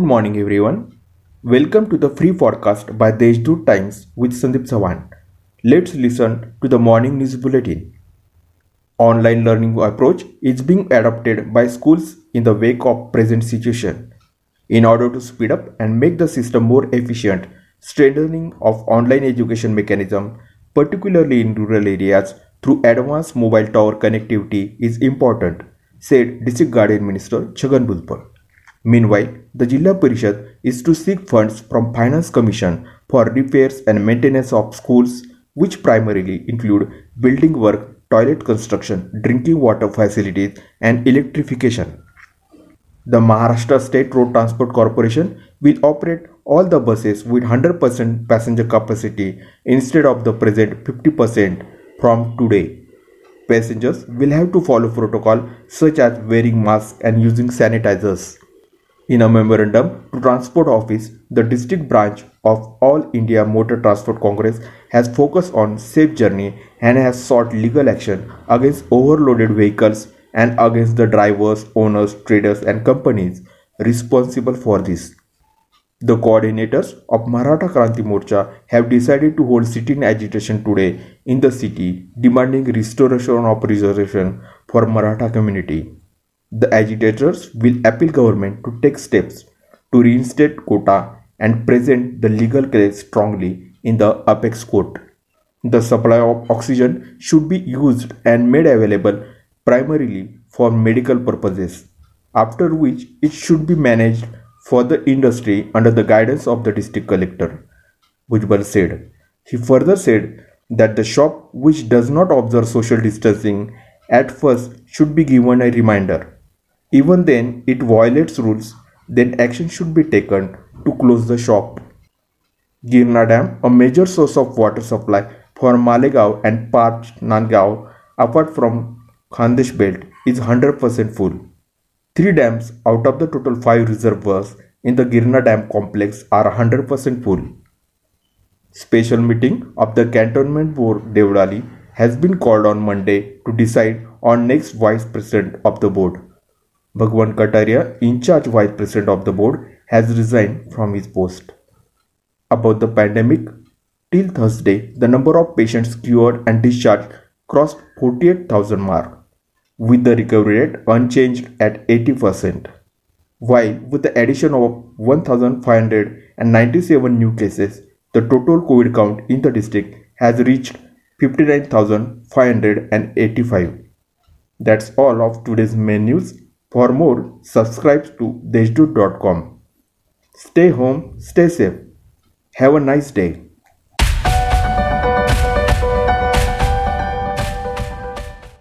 Good morning, everyone. Welcome to the free forecast by Deshdoot Times with Sandeep Sawan. Let's listen to the morning news bulletin. Online learning approach is being adopted by schools in the wake of present situation. In order to speed up and make the system more efficient, strengthening of online education mechanism, particularly in rural areas, through advanced mobile tower connectivity is important, said District Guardian Minister Chhagan Bhujbal. Meanwhile, the Jilla Parishad is to seek funds from Finance Commission for repairs and maintenance of schools which primarily include building work, toilet construction, drinking water facilities and electrification. The Maharashtra State Road Transport Corporation will operate all the buses with 100% passenger capacity instead of the present 50% from today. Passengers will have to follow protocol such as wearing masks and using sanitizers. In a memorandum to Transport Office, the district branch of All India Motor Transport Congress has focused on safe journey and has sought legal action against overloaded vehicles and against the drivers, owners, traders and companies responsible for this. The coordinators of Maratha Kranti Morcha have decided to hold sit-in agitation today in the city demanding restoration of reservation for Maratha community. The agitators will appeal government to take steps to reinstate quota and present the legal case strongly in the apex court. The supply of oxygen should be used and made available primarily for medical purposes, after which it should be managed for the industry under the guidance of the district collector, Bhujbal said. He further said that the shop which does not observe social distancing at first should be given a reminder. Even then, it violates rules, then action should be taken to close the shop. Girna Dam, a major source of water supply for Malegaon and Parch Nandgaon, apart from Khandesh Belt, is 100% full. Three dams out of the total five reservoirs in the Girna Dam complex are 100% full. Special meeting of the Cantonment Board Deolali has been called on Monday to decide on next vice president of the board. Bhagwan Kataria, in charge vice president of the board, has resigned from his post. About the pandemic, till Thursday, the number of patients cured and discharged crossed 48,000 mark with the recovery rate unchanged at 80%, while with the addition of 1,597 new cases, the total COVID count in the district has reached 59,585. That's all of today's main news. For more, subscribe to deshdoot.com. Stay home, stay safe. Have a nice day.